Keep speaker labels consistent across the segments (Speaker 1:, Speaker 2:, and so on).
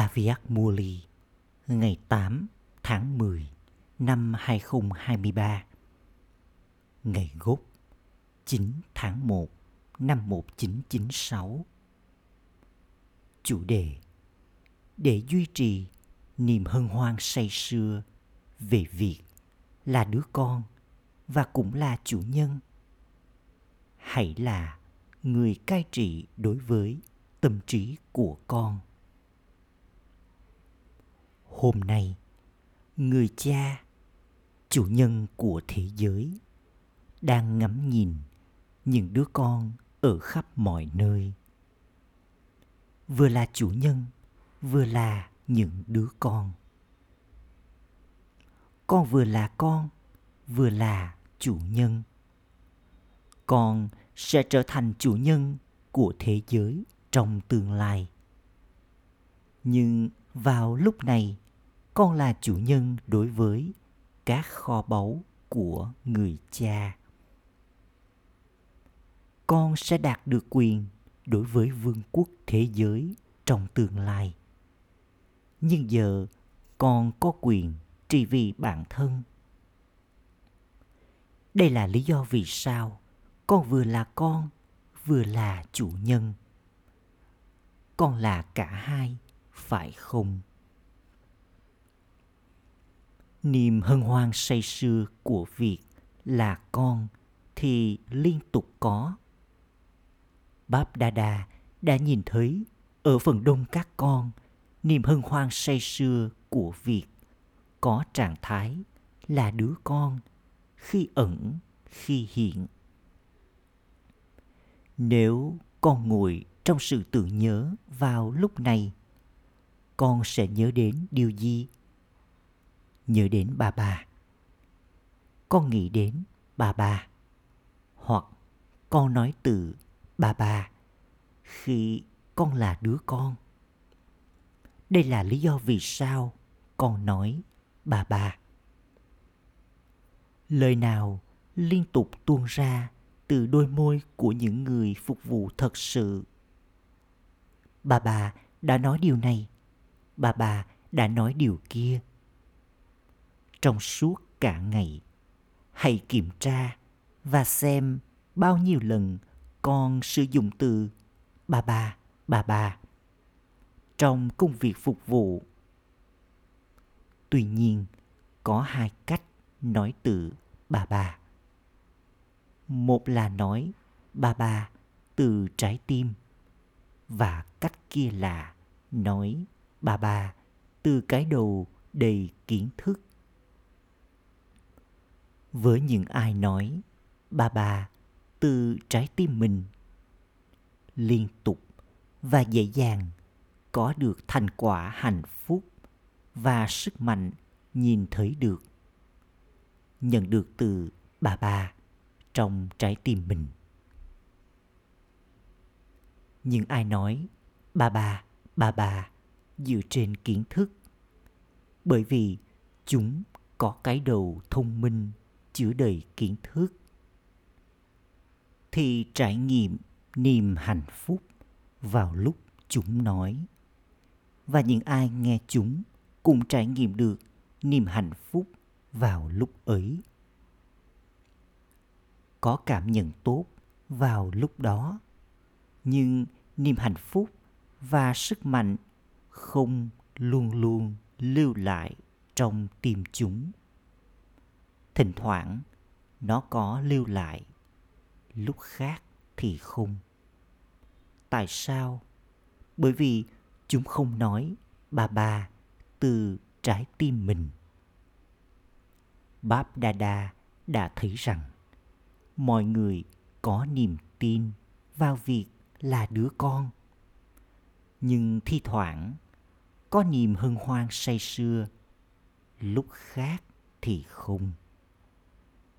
Speaker 1: Aviak Muli ngày 8 tháng 10 năm 2023 Ngày gốc 9 tháng 1 năm 1996 Chủ đề, Để duy trì niềm hân hoan say sưa về việc là đứa con và cũng là chủ nhân, hãy là người cai trị đối với tâm trí của con hôm nay, người cha, chủ nhân của thế giới, đang ngắm nhìn những đứa con ở khắp mọi nơi. Vừa là chủ nhân, vừa là những đứa con. Con vừa là con, vừa là chủ nhân. Con sẽ trở thành chủ nhân của thế giới trong tương lai. Nhưng vào lúc này, con là chủ nhân đối với các kho báu của người cha. Con sẽ đạt được quyền đối với vương quốc thế giới trong tương lai. Nhưng giờ con có quyền trị vì bản thân. Đây là lý do vì sao con vừa là con, vừa là chủ nhân. Con là cả hai phải không? Niềm hân hoan say sưa của việc là con thì liên tục có. Báp đa đa đã nhìn thấy ở phần đông các con, niềm hân hoan say sưa của việc có trạng thái là đứa con khi ẩn, khi hiện. Nếu con ngồi trong sự tưởng nhớ vào lúc này con sẽ nhớ đến điều gì? Nhớ đến bà bà. Con nghĩ đến bà bà. Hoặc con nói từ bà bà khi con là đứa con. Đây là lý do vì sao con nói bà bà. Lời nào liên tục tuôn ra từ đôi môi của những người phục vụ thật sự? Bà bà đã nói điều này bà bà đã nói điều kia. Trong suốt cả ngày, hãy kiểm tra và xem bao nhiêu lần con sử dụng từ bà bà bà bà trong công việc phục vụ. Tuy nhiên, có hai cách nói từ bà bà một là nói bà bà từ trái tim và cách kia là nói bà bà từ cái đầu đầy kiến thức. Với những ai nói, bà bà từ trái tim mình liên tục và dễ dàng có được thành quả hạnh phúc và sức mạnh nhìn thấy được, nhận được từ bà bà trong trái tim mình. Những ai nói, bà bà bà bà dựa trên kiến thức. Bởi vì chúng có cái đầu thông minh chứa đầy kiến thức. Thì trải nghiệm niềm hạnh phúc vào lúc chúng nói. Và những ai nghe chúng cũng trải nghiệm được niềm hạnh phúc vào lúc ấy. Có cảm nhận tốt vào lúc đó, nhưng niềm hạnh phúc và sức mạnh không luôn luôn lưu lại trong tim chúng. Thỉnh thoảng, nó có lưu lại, lúc khác thì không. Tại sao? Bởi vì chúng không nói bà bà từ trái tim mình. Báp đa đa đã thấy rằng, mọi người có niềm tin vào việc là đứa con. Nhưng thi thoảng có niềm hân hoan say sưa, lúc khác thì không.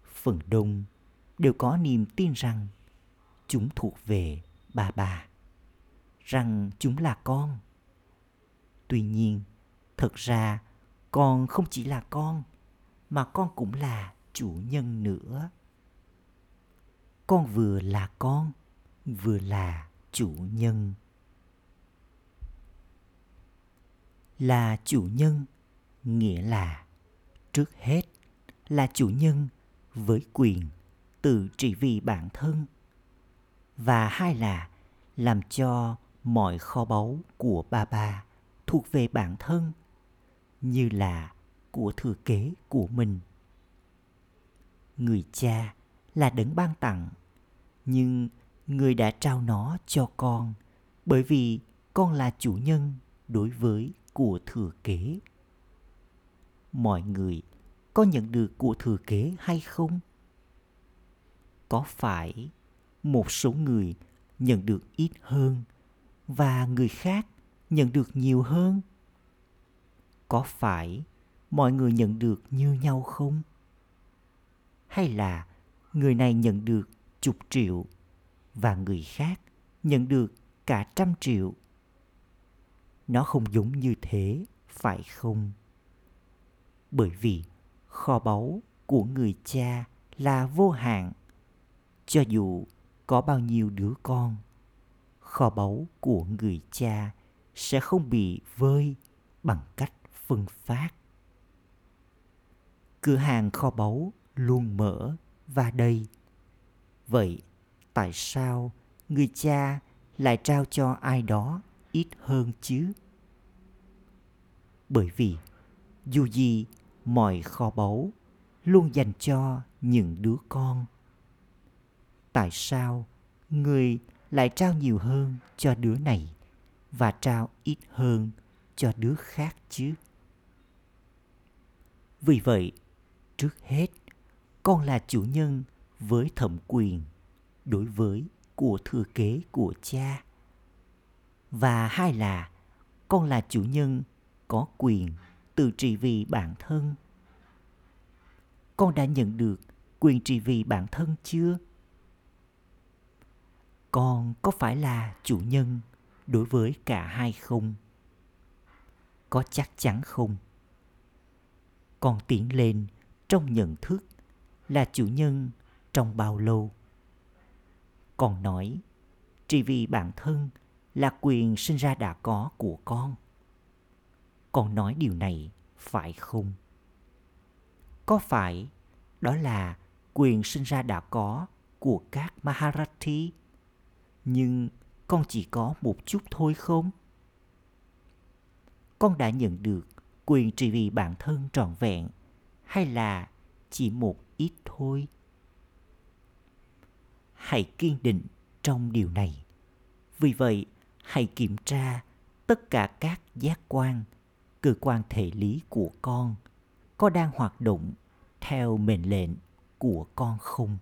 Speaker 1: Phần đông đều có niềm tin rằng chúng thuộc về bà bà, rằng chúng là con. Tuy nhiên, thật ra con không chỉ là con, mà con cũng là chủ nhân nữa. Con vừa là con, vừa là chủ nhân. Là chủ nhân, nghĩa là trước hết là chủ nhân với quyền tự trị vì bản thân, và hai là làm cho mọi kho báu của ba ba thuộc về bản thân như là của thừa kế của mình. Người cha là đấng ban tặng, nhưng người đã trao nó cho con bởi vì con là chủ nhân đối với của thừa kế. Mọi người có nhận được của thừa kế hay không? Có phải một số người nhận được ít hơn và người khác nhận được nhiều hơn? Có phải mọi người nhận được như nhau không? Hay là người này nhận được chục triệu và người khác nhận được cả trăm triệu? Nó không giống như thế, phải không? Bởi vì kho báu của người cha là vô hạn. Cho dù có bao nhiêu đứa con, kho báu của người cha sẽ không bị vơi bằng cách phân phát. Cửa hàng kho báu luôn mở và đầy. Vậy tại sao người cha lại trao cho ai đó ít hơn chứ. Bởi vì, dù gì, mọi kho báu luôn dành cho những đứa con. Tại sao người lại trao nhiều hơn cho đứa này và trao ít hơn cho đứa khác chứ? Vì vậy, trước hết, con là chủ nhân với thẩm quyền đối với của thừa kế của cha và hai là, con là chủ nhân, có quyền tự trị vì bản thân. Con đã nhận được quyền trị vì bản thân chưa? Con có phải là chủ nhân đối với cả hai không? Có chắc chắn không? Con tiến lên trong nhận thức là chủ nhân trong bao lâu? Con nói chỉ vì bản thân là quyền sinh ra đã có của con. Con nói điều này phải không? Có phải đó là quyền sinh ra đã có của các Maharathi, nhưng con chỉ có một chút thôi không? Con đã nhận được quyền trị vì bản thân trọn vẹn hay là chỉ một ít thôi? Hãy kiên định trong điều này. Vì vậy hãy kiểm tra tất cả các giác quan, cơ quan thể lý của con có đang hoạt động theo mệnh lệnh của con không?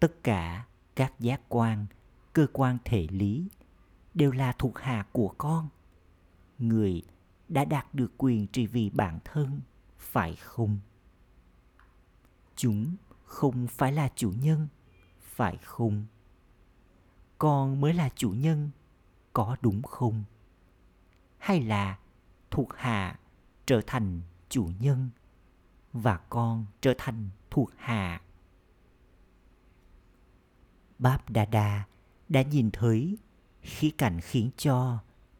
Speaker 1: Tất cả các giác quan, cơ quan thể lý đều là thuộc hạ của con. Người đã đạt được quyền trị vì bản thân, phải không? Chúng không phải là chủ nhân, phải không? Con mới là chủ nhân, có đúng không? Hay là thuộc hạ trở thành chủ nhân và con trở thành thuộc hạ? Báp đa đa đã nhìn thấy khí cảnh khiến cho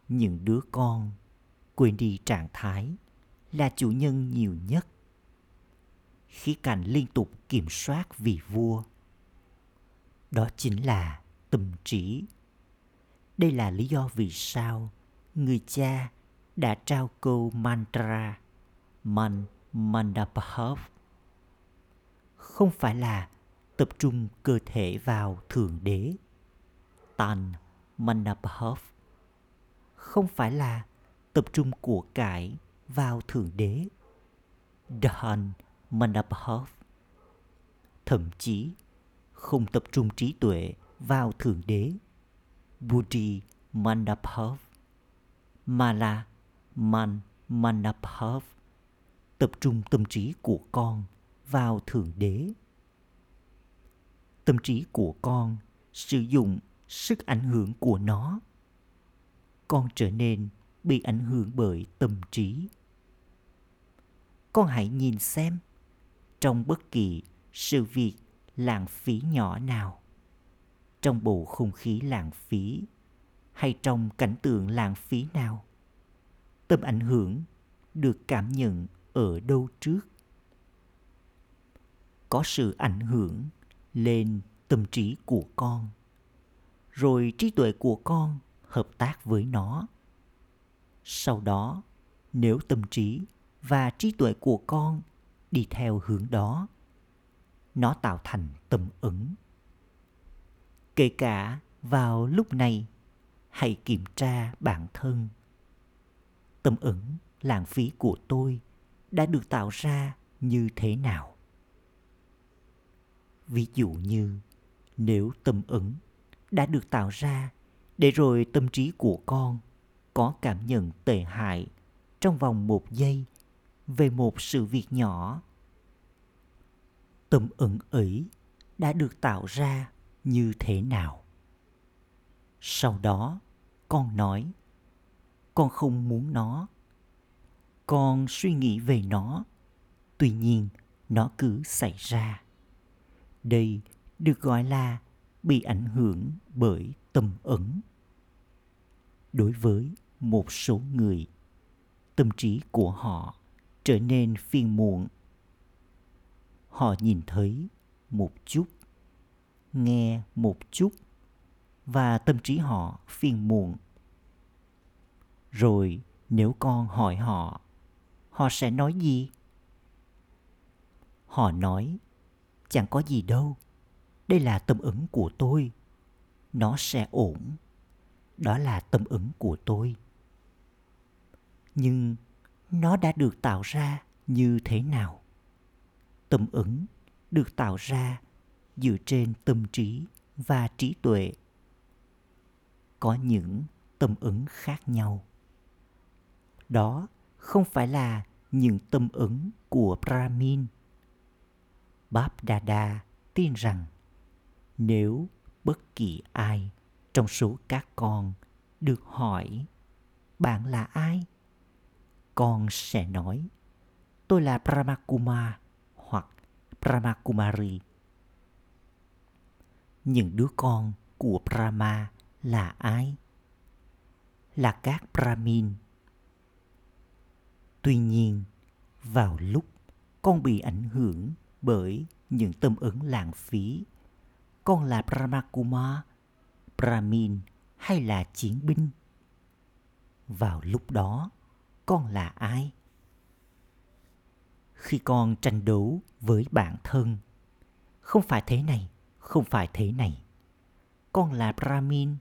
Speaker 1: những đứa con quên đi trạng thái là chủ nhân nhiều nhất. Khí cảnh liên tục kiểm soát vị vua. Đó chính là tùm trĩ. đây là lý do vì sao người cha đã trao câu mantra, man Mandapahav. không phải là tập trung cơ thể vào thượng đế tan Mandapahav. không phải là tập trung của cải vào thượng đế Dhahan Mandapahav. thậm chí không tập trung trí tuệ vào thượng đế. Buddhi Mandapahov mà là Man Mandapahov tập trung tâm trí của con vào thượng đế. Tâm trí của con sử dụng sức ảnh hưởng của nó. Con trở nên bị ảnh hưởng bởi tâm trí. Con hãy nhìn xem trong bất kỳ sự việc lãng phí nhỏ nào trong bầu không khí lãng phí? Hay trong cảnh tượng lãng phí nào? Tâm ảnh hưởng được cảm nhận ở đâu trước? Có sự ảnh hưởng lên tâm trí của con. Rồi trí tuệ của con hợp tác với nó. Sau đó, nếu tâm trí và trí tuệ của con đi theo hướng đó, nó tạo thành tâm ứng kể cả vào lúc này, hãy kiểm tra bản thân. Tâm ứng lãng phí của tôi đã được tạo ra như thế nào? Ví dụ như, nếu tâm ứng đã được tạo ra để rồi tâm trí của con có cảm nhận tệ hại trong vòng một giây về một sự việc nhỏ tâm ứng ấy đã được tạo ra như thế nào? Sau đó, con nói, con không muốn nó. Con suy nghĩ về nó. Tuy nhiên, nó cứ xảy ra. Đây được gọi là bị ảnh hưởng bởi tâm ẩn. Đối với một số người, tâm trí của họ trở nên phiền muộn. Họ nhìn thấy một chút nghe một chút và tâm trí họ phiền muộn. Rồi nếu con hỏi họ họ sẽ nói gì? Họ nói, chẳng có gì đâu, đây là tâm ứng của tôi, nó sẽ ổn, đó là tâm ứng của tôi. Nhưng nó đã được tạo ra như thế nào? Tâm ứng được tạo ra dựa trên tâm trí và trí tuệ. Có những tâm ứng khác nhau. Đó không phải là những tâm ứng của brahmin. Báp đà tin rằng nếu bất kỳ ai trong số các con được hỏi bạn là ai, con sẽ nói, tôi là brahmakuma hoặc brahmakumari những đứa con của brahma là ai? Là các brahmin. Tuy nhiên, vào lúc con bị ảnh hưởng bởi những tâm ứng lãng phí, con là brahmakuma brahmin hay là chiến binh? Vào lúc đó, con là ai? Khi con tranh đấu với bản thân, không phải thế này không phải thế này. Con là brahmin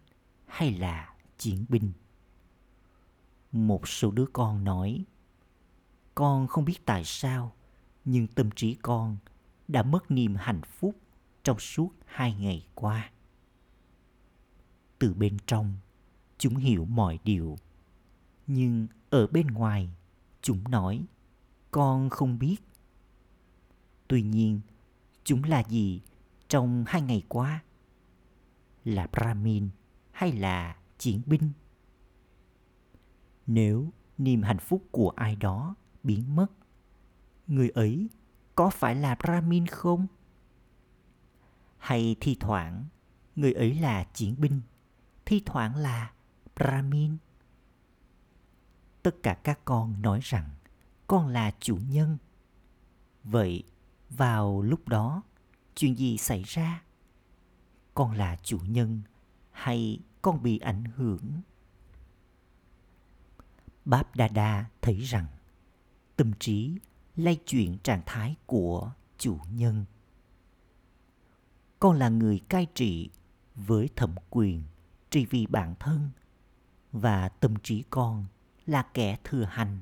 Speaker 1: hay là chiến binh? Một số đứa con nói, con không biết tại sao, nhưng tâm trí con đã mất niềm hạnh phúc trong suốt hai ngày qua. Từ bên trong, chúng hiểu mọi điều. Nhưng ở bên ngoài, chúng nói, con không biết. Tuy nhiên, chúng là gì trong hai ngày qua? Là brahmin hay là chiến binh? Nếu niềm hạnh phúc của ai đó biến mất, người ấy có phải là brahmin không? Hay thi thoảng người ấy là chiến binh, thi thoảng là brahmin? Tất cả các con nói rằng con là chủ nhân. Vậy vào lúc đó chuyện gì xảy ra? Con là chủ nhân hay con bị ảnh hưởng? Báp đa đa thấy rằng tâm trí lay chuyển trạng thái của chủ nhân. Con là người cai trị với thẩm quyền trị vì bản thân và tâm trí con là kẻ thừa hành.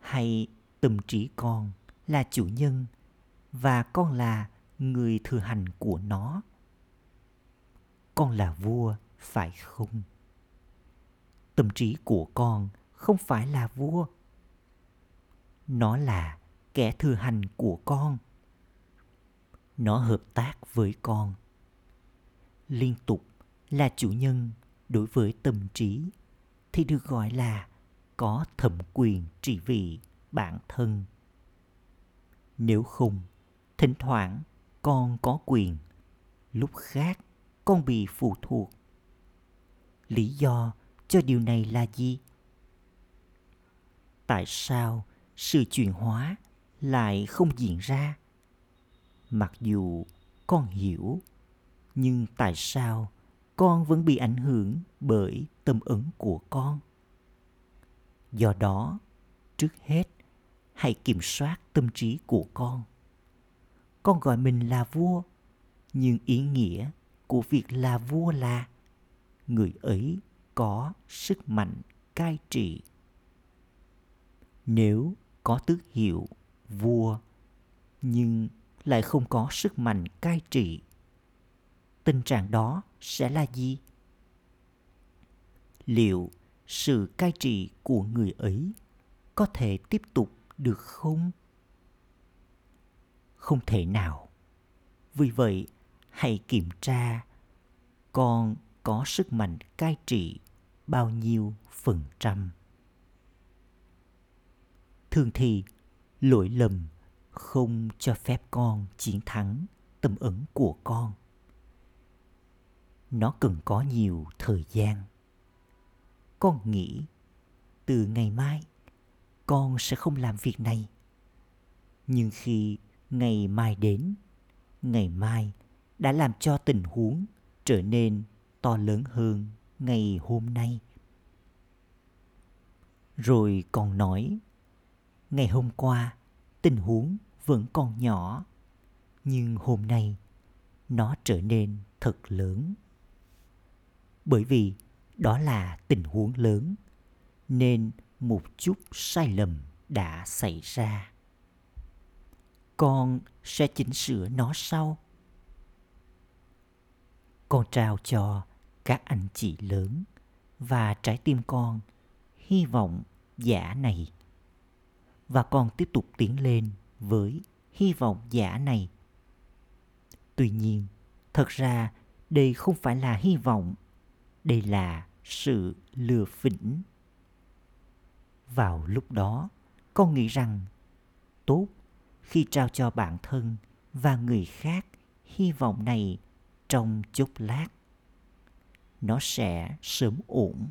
Speaker 1: Hay tâm trí con là chủ nhân và con là người thừa hành của nó. Con là vua, phải không? Tâm trí của con không phải là vua. Nó là kẻ thừa hành của con. Nó hợp tác với con. Liên tục là chủ nhân đối với tâm trí thì được gọi là có thẩm quyền trị vì bản thân. Nếu không thỉnh thoảng con có quyền. Lúc khác, con bị phụ thuộc. Lý do cho điều này là gì? Tại sao sự chuyển hóa lại không diễn ra? Mặc dù con hiểu, nhưng tại sao con vẫn bị ảnh hưởng bởi tâm ấn của con? Do đó, trước hết, hãy kiểm soát tâm trí của con con gọi mình là vua. Nhưng ý nghĩa của việc là vua là người ấy có sức mạnh cai trị. Nếu có tước hiệu vua nhưng lại không có sức mạnh cai trị, tình trạng đó sẽ là gì? Liệu sự cai trị của người ấy có thể tiếp tục được không? Không thể nào. Vì vậy, hãy kiểm tra con có sức mạnh cai trị bao nhiêu phần trăm. Thường thì, lỗi lầm không cho phép con chiến thắng tâm ẩn của con. Nó cần có nhiều thời gian. Con nghĩ, từ ngày mai, con sẽ không làm việc này. Nhưng khi ngày mai đến. Ngày mai đã làm cho tình huống trở nên to lớn hơn ngày hôm nay. Rồi còn nói, ngày hôm qua tình huống vẫn còn nhỏ, nhưng hôm nay nó trở nên thật lớn. Bởi vì đó là tình huống lớn, nên một chút sai lầm đã xảy ra con sẽ chỉnh sửa nó sau. Con trao cho các anh chị lớn và trái tim con hy vọng giả này. Và con tiếp tục tiến lên với hy vọng giả này. Tuy nhiên, thật ra đây không phải là hy vọng, đây là sự lừa phỉnh. Vào lúc đó, con nghĩ rằng tốt khi trao cho bản thân và người khác hy vọng này trong chốc lát. Nó sẽ sớm ổn.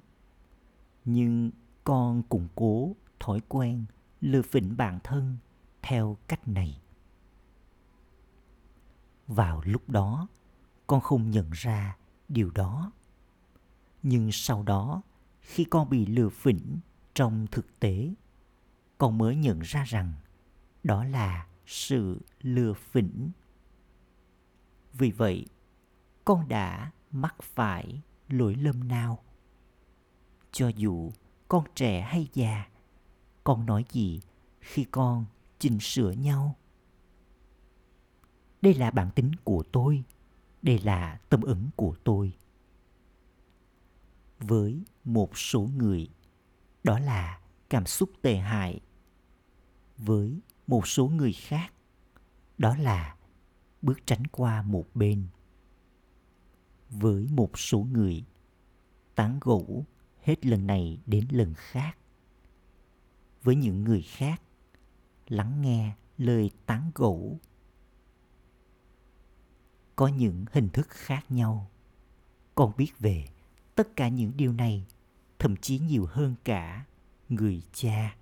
Speaker 1: Nhưng con củng cố thói quen lừa phỉnh bản thân theo cách này. Vào lúc đó, con không nhận ra điều đó. Nhưng sau đó, khi con bị lừa phỉnh trong thực tế, con mới nhận ra rằng đó là sự lừa phỉnh. Vì vậy, con đã mắc phải lỗi lầm nào? Cho dù con trẻ hay già, con nói gì khi con chỉnh sửa nhau? Đây là bản tính của tôi, đây là tâm ứng của tôi. Với một số người, đó là cảm xúc tệ hại. Với một số người khác. Đó là bước tránh qua một bên. Với một số người, tán gẫu hết lần này đến lần khác. Với những người khác, lắng nghe lời tán gẫu. Có những hình thức khác nhau. Con biết về tất cả những điều này, thậm chí nhiều hơn cả người cha.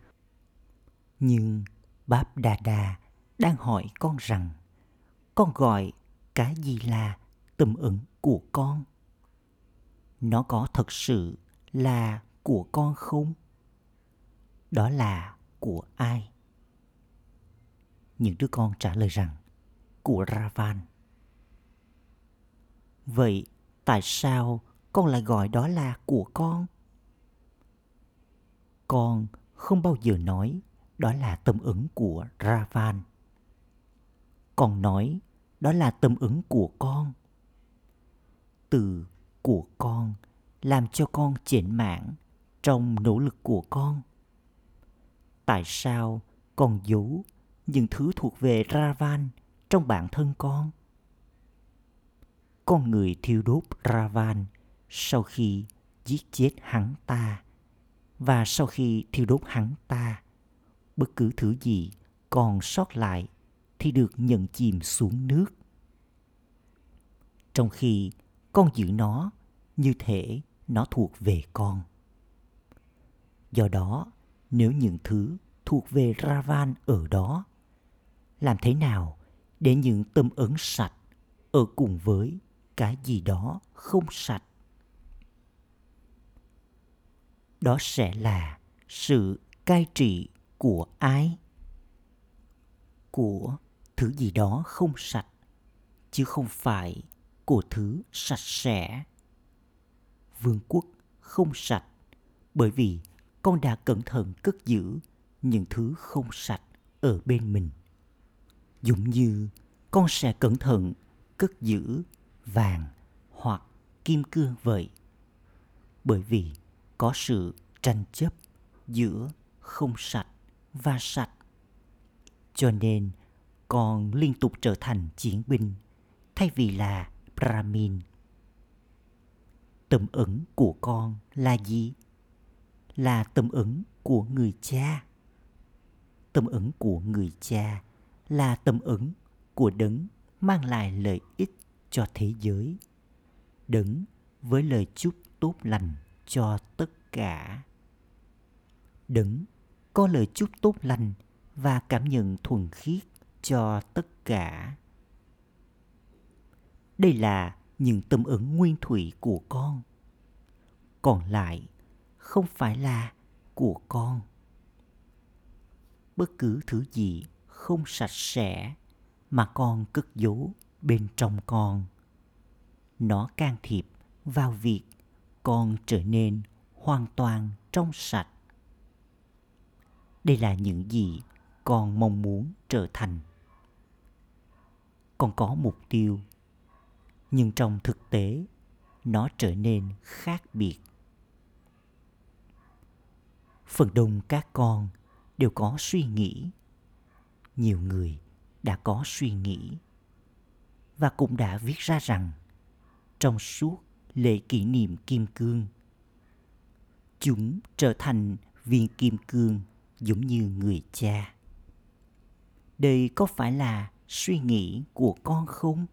Speaker 1: Nhưng báp đà đà đang hỏi con rằng, con gọi cái gì là tâm ứng của con? Nó có thật sự là của con không? Đó là của ai? Những đứa con trả lời rằng, của ravan. Vậy tại sao con lại gọi đó là của con? Con không bao giờ nói đó là tâm ứng của ravan. Con nói, đó là tâm ứng của con. Từ của con làm cho con chểnh mạng trong nỗ lực của con. Tại sao con giấu những thứ thuộc về ravan trong bản thân con? Con người thiêu đốt ravan sau khi giết chết hắn ta và sau khi thiêu đốt hắn ta bất cứ thứ gì còn sót lại thì được nhận chìm xuống nước trong khi con giữ nó như thể nó thuộc về con do đó, nếu những thứ thuộc về Ravan ở đó. Làm thế nào để những tâm ấn sạch ở cùng với cái gì đó không sạch? Đó sẽ là sự cai trị của ai? Của thứ gì đó không sạch, chứ không phải của thứ sạch sẽ. Vương quốc không sạch bởi vì con đã cẩn thận cất giữ những thứ không sạch ở bên mình. Giống như con sẽ cẩn thận cất giữ vàng hoặc kim cương vậy. Bởi vì có sự tranh chấp giữa không sạch và sạch. Cho nên con liên tục trở thành chiến binh, thay vì là Brahmin. Tầm ẩn của con là gì? Là tầm ẩn của người cha. Tầm ẩn của người cha là tầm ẩn của đấng mang lại lợi ích cho thế giới. Đấng với lời chúc tốt lành cho tất cả. Đấng có lời chúc tốt lành và cảm nhận thuần khiết cho tất cả. Đây là những tâm ứng nguyên thủy của con. Còn lại không phải là của con. Bất cứ thứ gì không sạch sẽ mà con cất giấu bên trong con. Nó can thiệp vào việc con trở nên hoàn toàn trong sạch. Đây là những gì con mong muốn trở thành. Con có mục tiêu, nhưng trong thực tế nó trở nên khác biệt. Phần đông các con đều có suy nghĩ. Nhiều người đã có suy nghĩ và cũng đã viết ra rằng trong suốt lễ kỷ niệm kim cương chúng trở thành viên kim cương giống như người cha. Đây có phải là suy nghĩ của con không?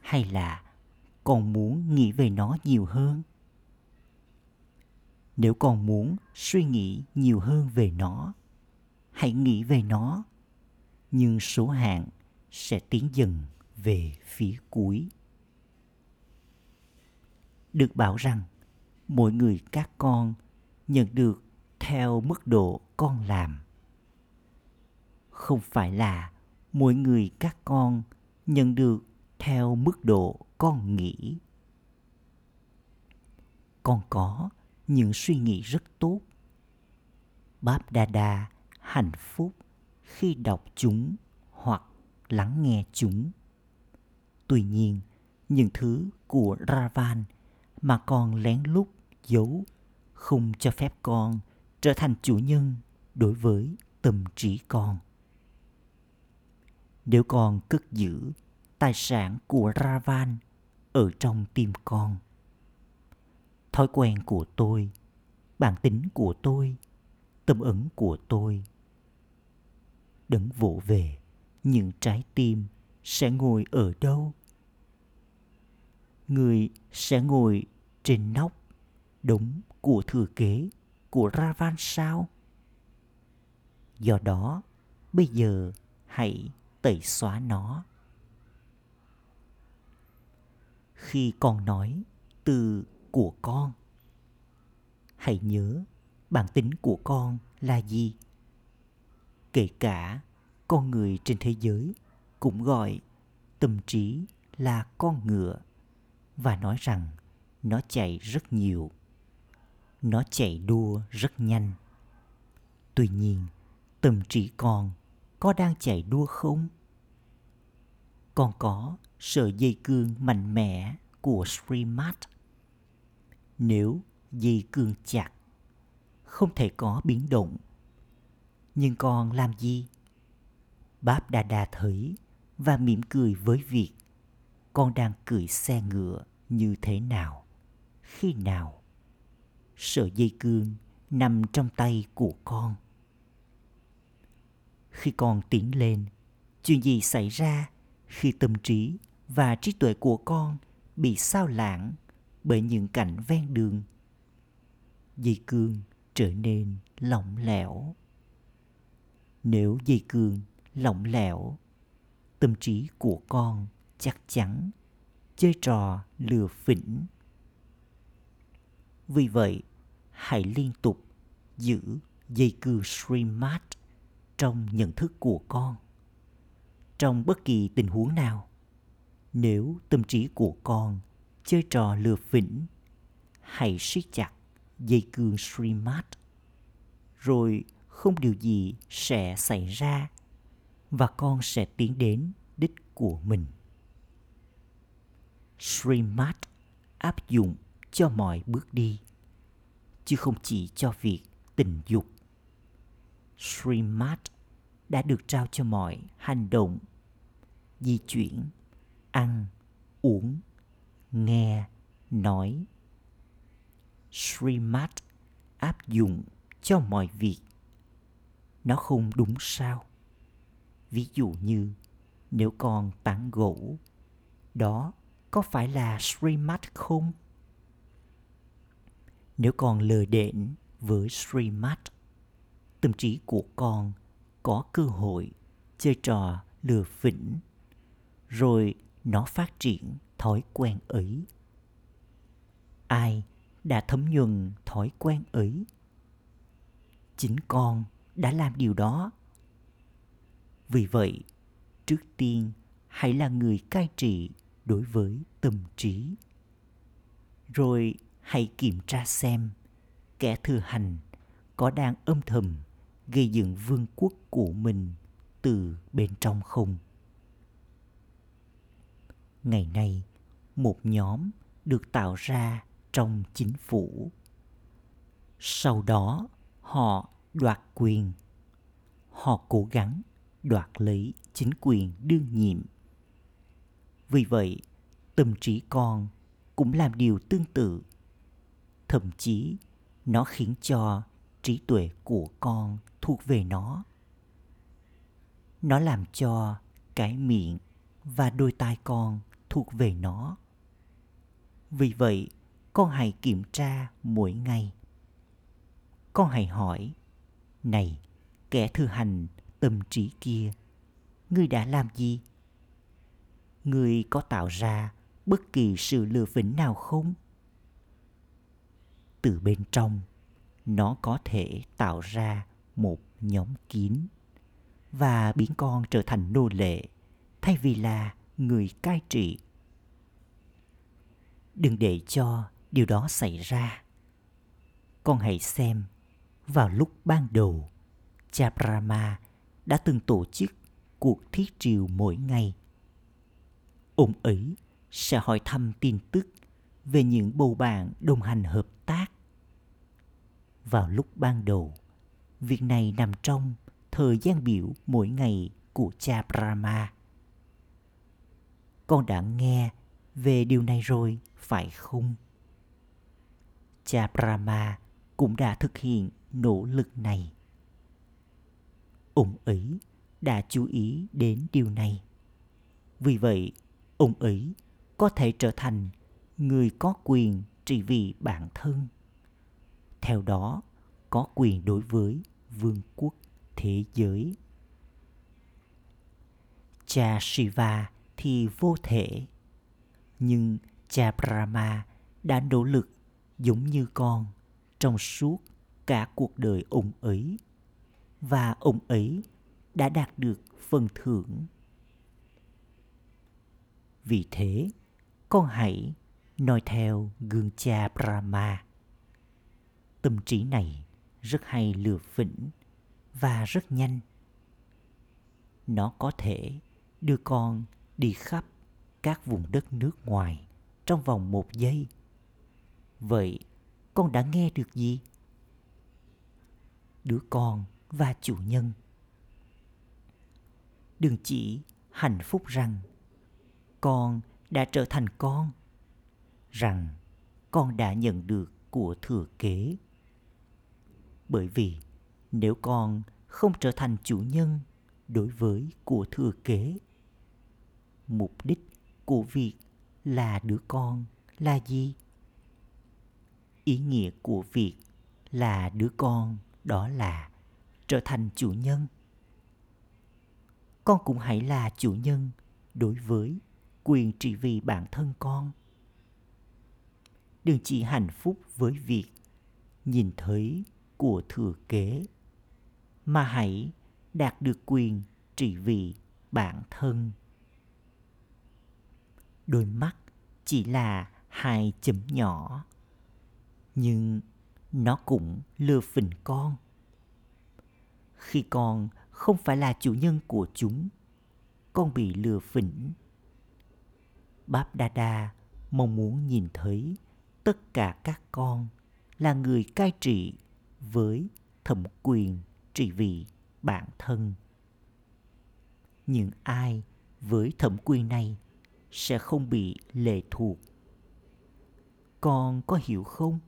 Speaker 1: Hay là con muốn nghĩ về nó nhiều hơn? Nếu con muốn suy nghĩ nhiều hơn về nó, hãy nghĩ về nó. Nhưng số hạng sẽ tiến dần về phía cuối. Được bảo rằng, mỗi người các con nhận được theo mức độ con làm. Không phải là mỗi người các con nhận được theo mức độ con nghĩ. Con có những suy nghĩ rất tốt. Báp đa đa hạnh phúc khi đọc chúng hoặc lắng nghe chúng. Tuy nhiên, những thứ của ravan mà con lén lút giấu không cho phép con trở thành chủ nhân đối với tâm trí con. Nếu con cất giữ tài sản của ravan ở trong tim con, thói quen của tôi, bản tính của tôi, tâm ấn của tôi đấng vỗ về, những trái tim sẽ ngồi ở đâu? Người sẽ ngồi trên nóc đống của thừa kế của Ravan sao? Do đó, bây giờ hãy tẩy xóa nó. Khi con nói từ của con, hãy nhớ bản tính của con là gì? Kể cả con người trên thế giới cũng gọi tâm trí là con ngựa và nói rằng nó chạy rất nhiều nó chạy đua rất nhanh tuy nhiên tâm trí con có đang chạy đua không con có sợi dây cương mạnh mẽ của Srimat. Nếu dây cương chặt, không thể có biến động. Nhưng con làm gì? Báp Đà Đà thấy và mỉm cười với việc con đang cưỡi xe ngựa như thế nào khi nào sợi dây cương nằm trong tay của con. Khi con tiến lên, chuyện gì xảy ra khi tâm trí và trí tuệ của con bị sao lãng bởi những cảnh ven đường? Dây cương trở nên lỏng lẻo. Nếu dây cương lỏng lẻo, tâm trí của con chắc chắn chơi trò lừa phỉnh vì vậy, hãy liên tục giữ dây cương streammart trong nhận thức của con trong bất kỳ tình huống nào, nếu tâm trí của con chơi trò lừa phỉnh, hãy siết chặt dây cương streammart rồi không điều gì sẽ xảy ra và con sẽ tiến đến đích của mình. Srimad áp dụng cho mọi bước đi, chứ không chỉ cho việc tình dục. Srimad đã được trao cho mọi hành động, di chuyển, ăn, uống, nghe, nói. Srimad áp dụng cho mọi việc. Nó không đúng sao? Ví dụ như nếu con tán gỗ, đó có phải là Srimad không? Nếu con lờ đễnh với Srimad, tâm trí của con có cơ hội chơi trò lừa phỉnh, rồi nó phát triển thói quen ấy. Ai đã thấm nhuần thói quen ấy? Chính con đã làm điều đó. Vì vậy, trước tiên hãy là người cai trị đối với tâm trí rồi hãy kiểm tra xem kẻ thừa hành có đang âm thầm gây dựng vương quốc của mình từ bên trong không ngày nay một nhóm được tạo ra trong chính phủ sau đó họ đoạt quyền họ cố gắng đoạt lấy chính quyền đương nhiệm. Vì vậy, tâm trí con cũng làm điều tương tự. Thậm chí, nó khiến cho trí tuệ của con thuộc về nó. Nó làm cho cái miệng và đôi tai con thuộc về nó. Vì vậy, con hãy kiểm tra mỗi ngày. Con hãy hỏi, này, kẻ thừa hành tâm trí kia ngươi đã làm gì ngươi có tạo ra bất kỳ sự lừa phỉnh nào không từ bên trong, nó có thể tạo ra một nhóm kín và biến con trở thành nô lệ thay vì là người cai trị đừng để cho điều đó xảy ra con hãy xem vào lúc ban đầu cha brahma đã từng tổ chức cuộc thiết triều mỗi ngày. Ông ấy sẽ hỏi thăm tin tức về những bầu bạn đồng hành hợp tác. Vào lúc ban đầu, việc này nằm trong thời gian biểu mỗi ngày của cha Brahma. Con đã nghe về điều này rồi, phải không? Cha Brahma cũng đã thực hiện nỗ lực này. Ông ấy đã chú ý đến điều này. Vì vậy, ông ấy có thể trở thành người có quyền trị vì bản thân. Theo đó, có quyền đối với vương quốc thế giới. Cha Shiva thì vô thể, nhưng cha Brahma đã nỗ lực giống như con trong suốt cả cuộc đời ông ấy và ông ấy đã đạt được phần thưởng. Vì thế, con hãy noi theo gương cha Brahma. Tâm trí này rất hay lừa phỉnh và rất nhanh. Nó có thể đưa con đi khắp các vùng đất nước ngoài trong vòng một giây. Vậy con đã nghe được gì? Đứa con và chủ nhân đừng chỉ hạnh phúc rằng con đã trở thành con, rằng con đã nhận được của thừa kế bởi vì nếu con không trở thành chủ nhân đối với của thừa kế, mục đích của việc là đứa con là gì? Ý nghĩa của việc là đứa con đó là trở thành chủ nhân. Con cũng hãy là chủ nhân đối với quyền trị vì bản thân con. Đừng chỉ hạnh phúc với việc nhìn thấy của thừa kế. Mà hãy đạt được quyền trị vì bản thân. Đôi mắt chỉ là hai chấm nhỏ, nhưng nó cũng lừa phình con. Khi con không phải là chủ nhân của chúng, con bị lừa phỉnh báp đa đa mong muốn nhìn thấy tất cả các con là người cai trị với thẩm quyền trị vì bản thân. Những ai với thẩm quyền này sẽ không bị lệ thuộc? Con có hiểu không?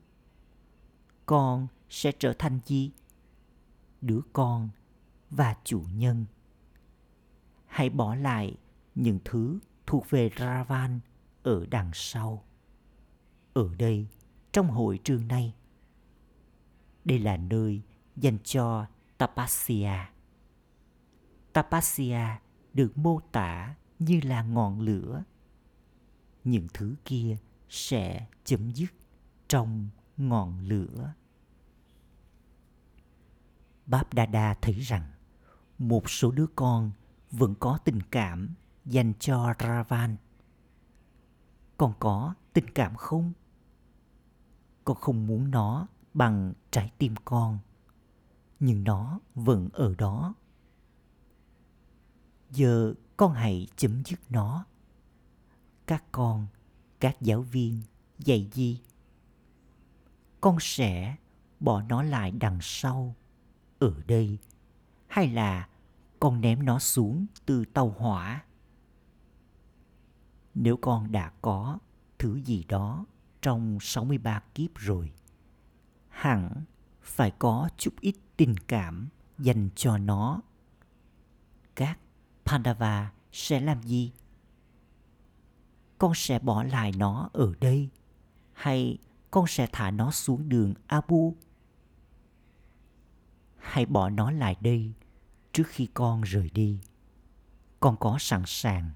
Speaker 1: Con sẽ trở thành gì? Đứa con và chủ nhân. Hãy bỏ lại những thứ thuộc về ravan ở đằng sau. Ở đây, trong hội trường này đây là nơi dành cho tapasya. Tapasya được mô tả như là ngọn lửa. Những thứ kia sẽ chấm dứt trong ngọn lửa. Báp đa đa thấy rằng một số đứa con vẫn có tình cảm dành cho ravan. Con có tình cảm không? Con không muốn nó bằng trái tim con. Nhưng nó vẫn ở đó. Giờ con hãy chấm dứt nó. Các con, các giáo viên, dạy gì? Con sẽ bỏ nó lại đằng sau, ở đây. Hay là con ném nó xuống từ tàu hỏa? Nếu con đã có thứ gì đó trong 63 kiếp rồi hẳn phải có chút ít tình cảm dành cho nó. Các pandava sẽ làm gì? Con sẽ bỏ lại nó ở đây hay con sẽ thả nó xuống đường abu? Hãy bỏ nó lại đây trước khi con rời đi. Con có sẵn sàng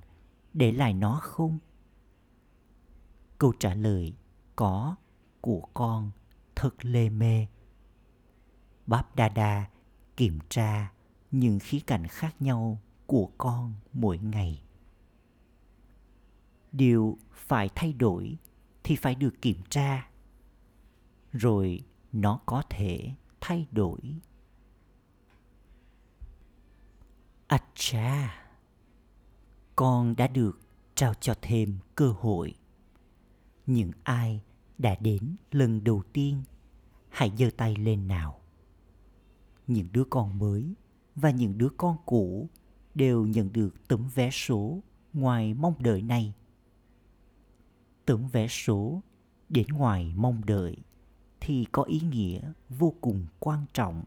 Speaker 1: để lại nó không? Câu trả lời có của con thật lê mê báp đa đa kiểm tra những khía cạnh khác nhau của con mỗi ngày. Điều phải thay đổi thì phải được kiểm tra rồi nó có thể thay đổi. Acha, con đã được trao cho thêm cơ hội. Những ai đã đến lần đầu tiên, hãy giơ tay lên nào. Những đứa con mới và những đứa con cũ đều nhận được tấm vé số ngoài mong đợi này. Tấm vé số đến ngoài mong đợi thì có ý nghĩa vô cùng quan trọng.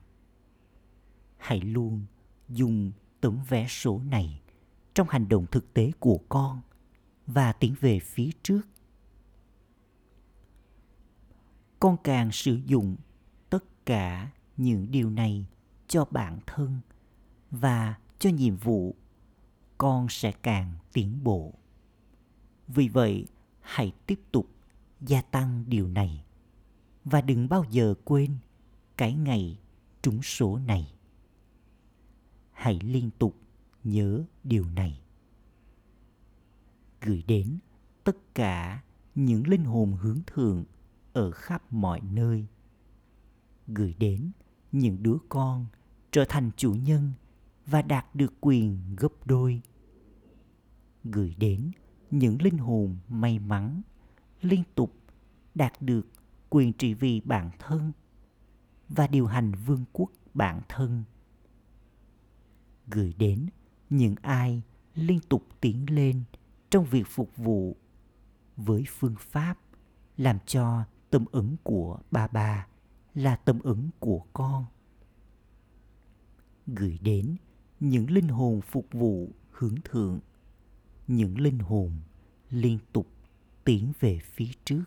Speaker 1: Hãy luôn dùng tấm vé số này trong hành động thực tế của con và tiến về phía trước con càng sử dụng tất cả những điều này cho bản thân và cho nhiệm vụ, con sẽ càng tiến bộ. Vì vậy, hãy tiếp tục gia tăng điều này và đừng bao giờ quên cái ngày trúng số này. Hãy liên tục nhớ điều này. Gửi đến tất cả những linh hồn hướng thượng ở khắp mọi nơi. Gửi đến những đứa con trở thành chủ nhân và đạt được quyền gấp đôi. Gửi đến những linh hồn may mắn liên tục đạt được quyền trị vì bản thân và điều hành vương quốc bản thân. Gửi đến những ai liên tục tiến lên trong việc phục vụ với phương pháp làm cho tâm ứng của ba ba là tâm ứng của con. Gửi đến những linh hồn phục vụ hướng thượng, những linh hồn liên tục tiến về phía trước.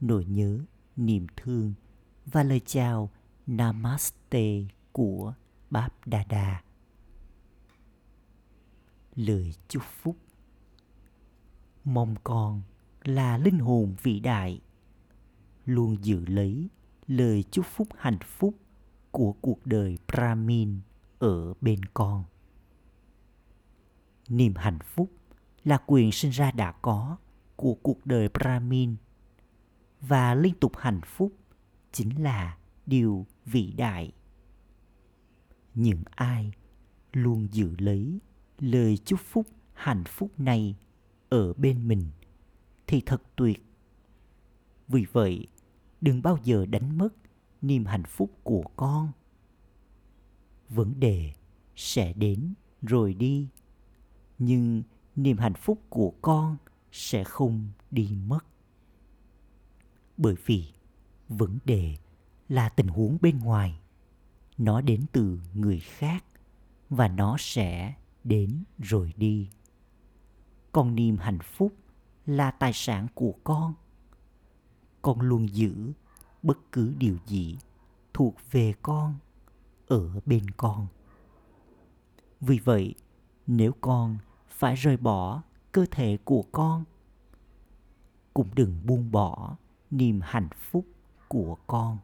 Speaker 1: Nỗi nhớ, niềm thương và lời chào Namaste của Báp Đà Đà. Lời chúc phúc. Mong con là linh hồn vĩ đại luôn giữ lấy lời chúc phúc hạnh phúc của cuộc đời Brahmin ở bên con. Niềm hạnh phúc là quyền sinh ra đã có của cuộc đời Brahmin và liên tục hạnh phúc chính là điều vĩ đại. Những ai luôn giữ lấy lời chúc phúc hạnh phúc này ở bên mình thì thật tuyệt. Vì vậy, đừng bao giờ đánh mất niềm hạnh phúc của con. Vấn đề sẽ đến rồi đi, nhưng niềm hạnh phúc của con sẽ không đi mất. Bởi vì vấn đề là tình huống bên ngoài nó đến từ người khác và nó sẽ đến rồi đi còn niềm hạnh phúc là tài sản của con con luôn giữ bất cứ điều gì thuộc về con ở bên con. Vì vậy, nếu con phải rời bỏ cơ thể của con, cũng đừng buông bỏ niềm hạnh phúc của con.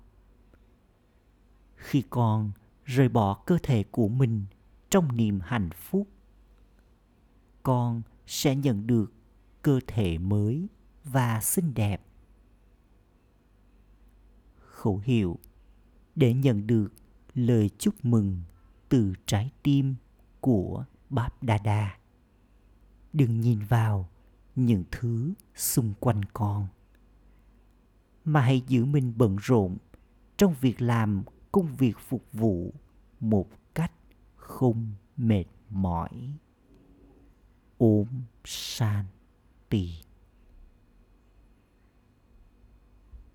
Speaker 1: Khi con rời bỏ cơ thể của mình trong niềm hạnh phúc, con sẽ nhận được cơ thể mới và xinh đẹp khẩu hiệu để nhận được lời chúc mừng từ trái tim của Báp Đa Đa. Đừng nhìn vào những thứ xung quanh con, mà hãy giữ mình bận rộn trong việc làm công việc phục vụ một cách không mệt mỏi. Om Shanti